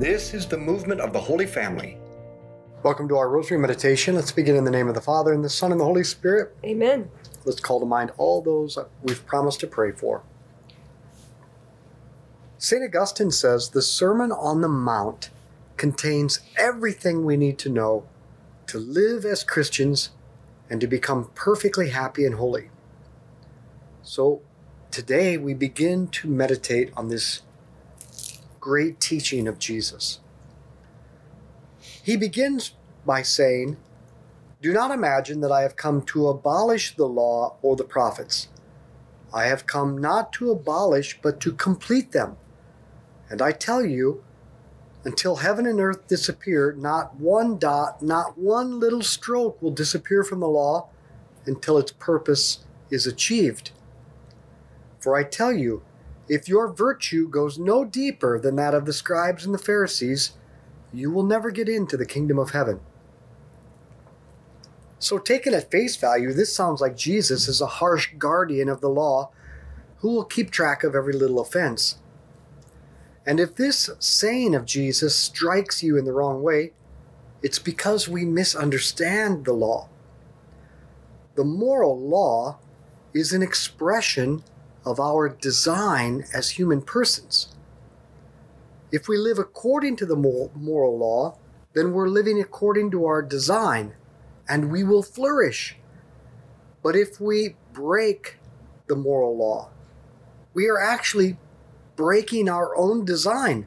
This is the movement of the Holy Family. Welcome to our Rosary Meditation. Let's begin in the name of the Father, and the Son, and the Holy Spirit. Amen. Let's call to mind all those we've promised to pray for. St. Augustine says the Sermon on the Mount contains everything we need to know to live as Christians and to become perfectly happy and holy. So today we begin to meditate on this great teaching of Jesus. He begins by saying, Do not imagine that I have come to abolish the law or the prophets. I have come not to abolish, but to complete them. And I tell you, until heaven and earth disappear, not one dot, not one little stroke will disappear from the law until its purpose is achieved. For I tell you, if your virtue goes no deeper than that of the scribes and the Pharisees, you will never get into the kingdom of heaven. So, taken at face value, this sounds like Jesus is a harsh guardian of the law who will keep track of every little offense. And if this saying of Jesus strikes you in the wrong way, it's because we misunderstand the law. The moral law is an expression of our design as human persons. If we live according to the moral law, then we're living according to our design and we will flourish. But if we break the moral law, we are actually breaking our own design.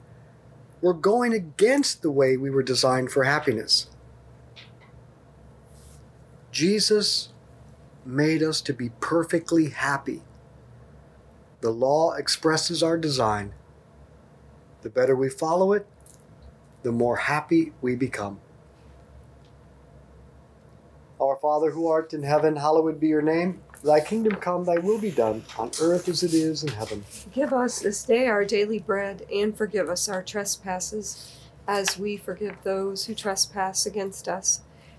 We're going against the way we were designed for happiness. Jesus made us to be perfectly happy. The law expresses our design. The better we follow it, the more happy we become. Our Father who art in heaven, hallowed be your name. Thy kingdom come, thy will be done, on earth as it is in heaven. Give us this day our daily bread, and forgive us our trespasses, as we forgive those who trespass against us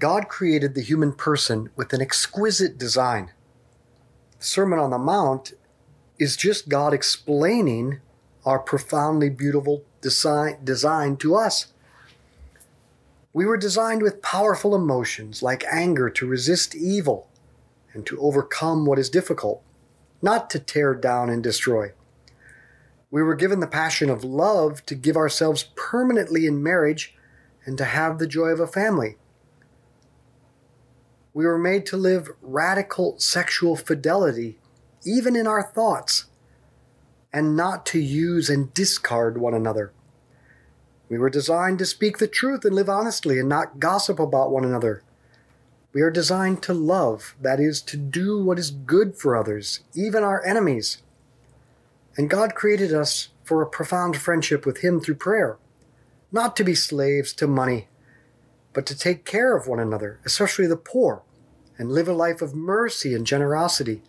God created the human person with an exquisite design. The Sermon on the Mount is just God explaining our profoundly beautiful design, design to us. We were designed with powerful emotions like anger to resist evil and to overcome what is difficult, not to tear down and destroy. We were given the passion of love to give ourselves permanently in marriage and to have the joy of a family. We were made to live radical sexual fidelity, even in our thoughts, and not to use and discard one another. We were designed to speak the truth and live honestly and not gossip about one another. We are designed to love, that is, to do what is good for others, even our enemies. And God created us for a profound friendship with Him through prayer, not to be slaves to money, but to take care of one another, especially the poor, and live a life of mercy and generosity.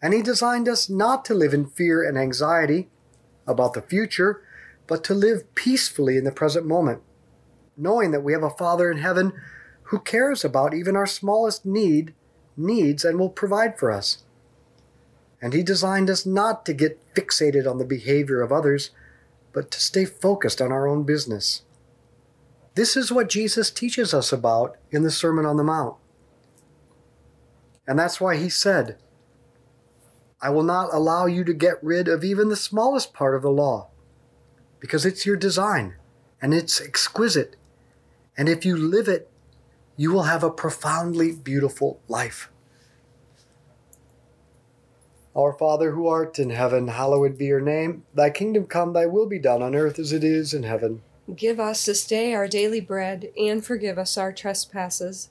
And He designed us not to live in fear and anxiety about the future, but to live peacefully in the present moment, knowing that we have a Father in heaven who cares about even our smallest need, needs, and will provide for us. And He designed us not to get fixated on the behavior of others, but to stay focused on our own business. This is what Jesus teaches us about in the Sermon on the Mount. And that's why He said, I will not allow you to get rid of even the smallest part of the law, because it's your design and it's exquisite. And if you live it, you will have a profoundly beautiful life. Our Father who art in heaven, hallowed be your name. Thy kingdom come, thy will be done on earth as it is in heaven. Give us this day our daily bread, and forgive us our trespasses,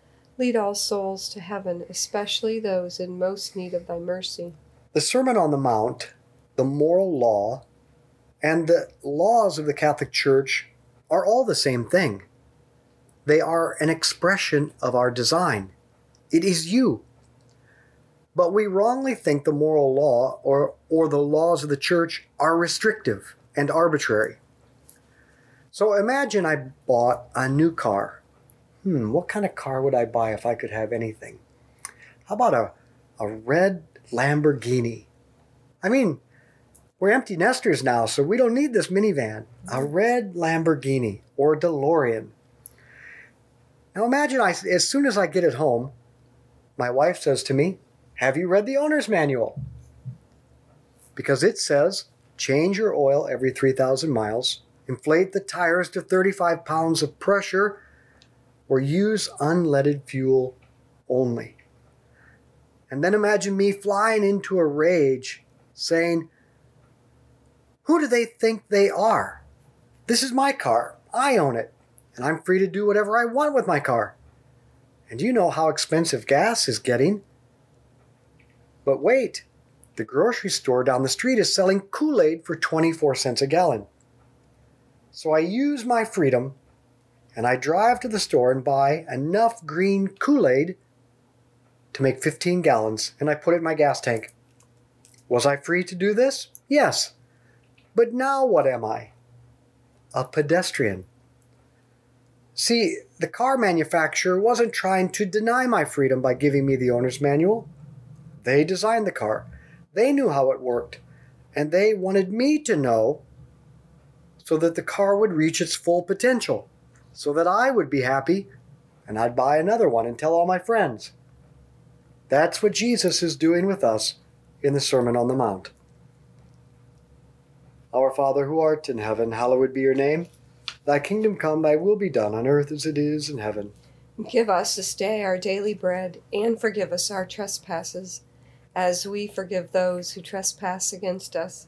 Lead all souls to heaven, especially those in most need of thy mercy. the Sermon on the Mount, the moral law, and the laws of the Catholic Church are all the same thing. They are an expression of our design. It is you. But we wrongly think the moral law or, or the laws of the church are restrictive and arbitrary. So imagine I bought a new car. Hmm, what kind of car would I buy if I could have anything? How about a, a red Lamborghini? I mean, we're empty nesters now, so we don't need this minivan. A red Lamborghini or a DeLorean. Now imagine I, as soon as I get it home, my wife says to me, Have you read the owner's manual? Because it says change your oil every 3,000 miles, inflate the tires to 35 pounds of pressure, or use unleaded fuel only. And then imagine me flying into a rage saying, Who do they think they are? This is my car. I own it. And I'm free to do whatever I want with my car. And you know how expensive gas is getting. But wait, the grocery store down the street is selling Kool Aid for 24 cents a gallon. So I use my freedom and I drive to the store and buy enough green Kool Aid to make 15 gallons and I put it in my gas tank. Was I free to do this? Yes. But now what am I? A pedestrian. See, the car manufacturer wasn't trying to deny my freedom by giving me the owner's manual. They designed the car, they knew how it worked, and they wanted me to know so that the car would reach its full potential, so that I would be happy and I'd buy another one and tell all my friends. That's what Jesus is doing with us in the Sermon on the Mount. Our Father who art in heaven, hallowed be your name. Thy kingdom come, thy will be done on earth as it is in heaven. Give us this day our daily bread, and forgive us our trespasses, as we forgive those who trespass against us.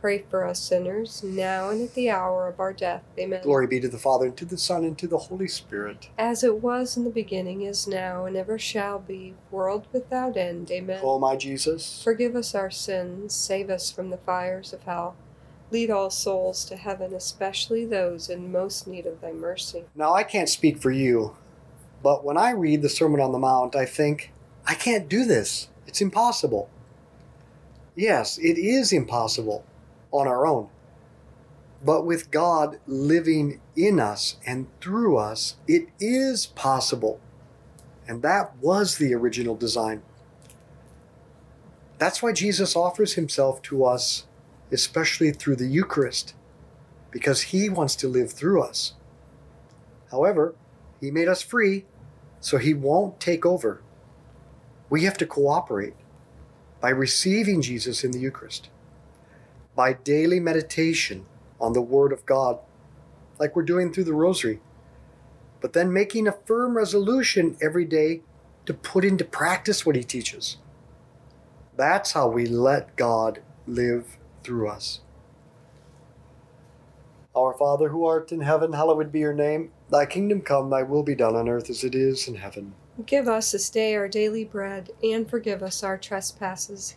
pray for us sinners, now and at the hour of our death. Amen. Glory be to the Father, and to the Son, and to the Holy Spirit. As it was in the beginning, is now, and ever shall be, world without end. Amen. O my Jesus, Forgive us our sins, save us from the fires of hell. Lead all souls to heaven, especially those in most need of thy mercy. Now, I can't speak for you, but when I read the Sermon on the Mount, I think, I can't do this. It's impossible. Yes, it is impossible on our own. But with God living in us and through us, it is possible. And that was the original design. That's why Jesus offers himself to us, especially through the Eucharist, because he wants to live through us. However, he made us free, so he won't take over. We have to cooperate by receiving Jesus in the Eucharist, by daily meditation on the Word of God, like we're doing through the Rosary, but then making a firm resolution every day to put into practice what he teaches. That's how we let God live through us. Our Father who art in heaven, hallowed be your name. Thy kingdom come, thy will be done on earth as it is in heaven. Give us this day our daily bread, and forgive us our trespasses,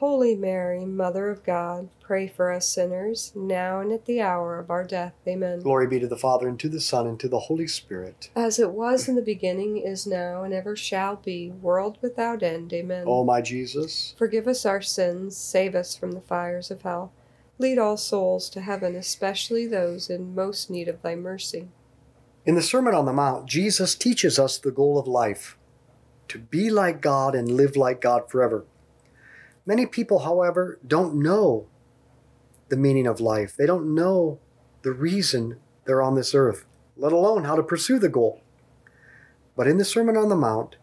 Holy Mary, Mother of God, pray for us sinners, now and at the hour of our death. Amen. Glory be to the Father, and to the Son, and to the Holy Spirit. As it was in the beginning, is now, and ever shall be, world without end. Amen. O my Jesus, forgive us our sins, save us from the fires of hell. Lead all souls to heaven, especially those in most need of thy mercy. In the Sermon on the Mount, Jesus teaches us the goal of life to be like God and live like God forever. Many people, however, don't know the meaning of life. They don't know the reason they're on this earth, let alone how to pursue the goal. But in the Sermon on the Mount,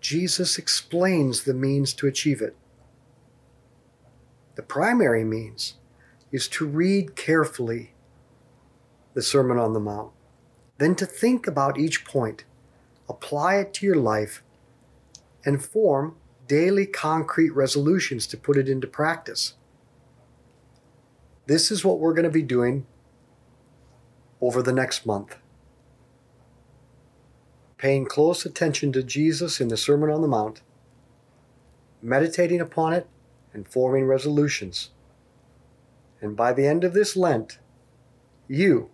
Jesus explains the means to achieve it. The primary means is to read carefully the Sermon on the Mount, then to think about each point, apply it to your life, and form daily concrete resolutions to put it into practice. This is what we're going to be doing over the next month. Paying close attention to Jesus in the Sermon on the Mount, meditating upon it, and forming resolutions. And by the end of this Lent, you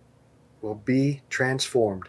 will be transformed.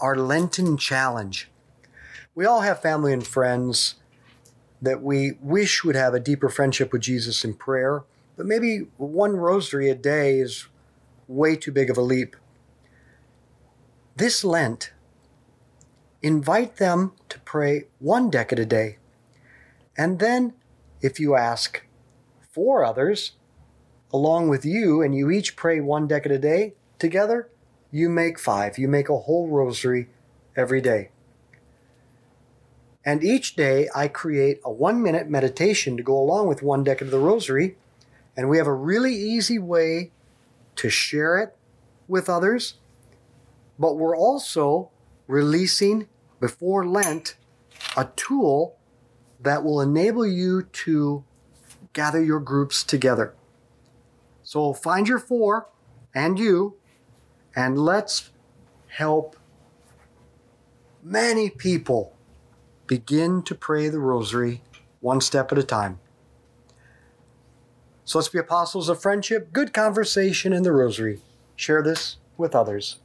our Lenten challenge. We all have family and friends that we wish would have a deeper friendship with Jesus in prayer, but maybe one rosary a day is way too big of a leap. This Lent, invite them to pray one decade a day. And then, if you ask four others along with you and you each pray one decade a day together, you make five. You make a whole rosary every day. And each day I create a one minute meditation to go along with one decade of the rosary. And we have a really easy way to share it with others. But we're also releasing before Lent a tool that will enable you to gather your groups together. So find your four and you and let's help many people begin to pray the rosary one step at a time. So let's be apostles of friendship, good conversation, and the rosary. Share this with others.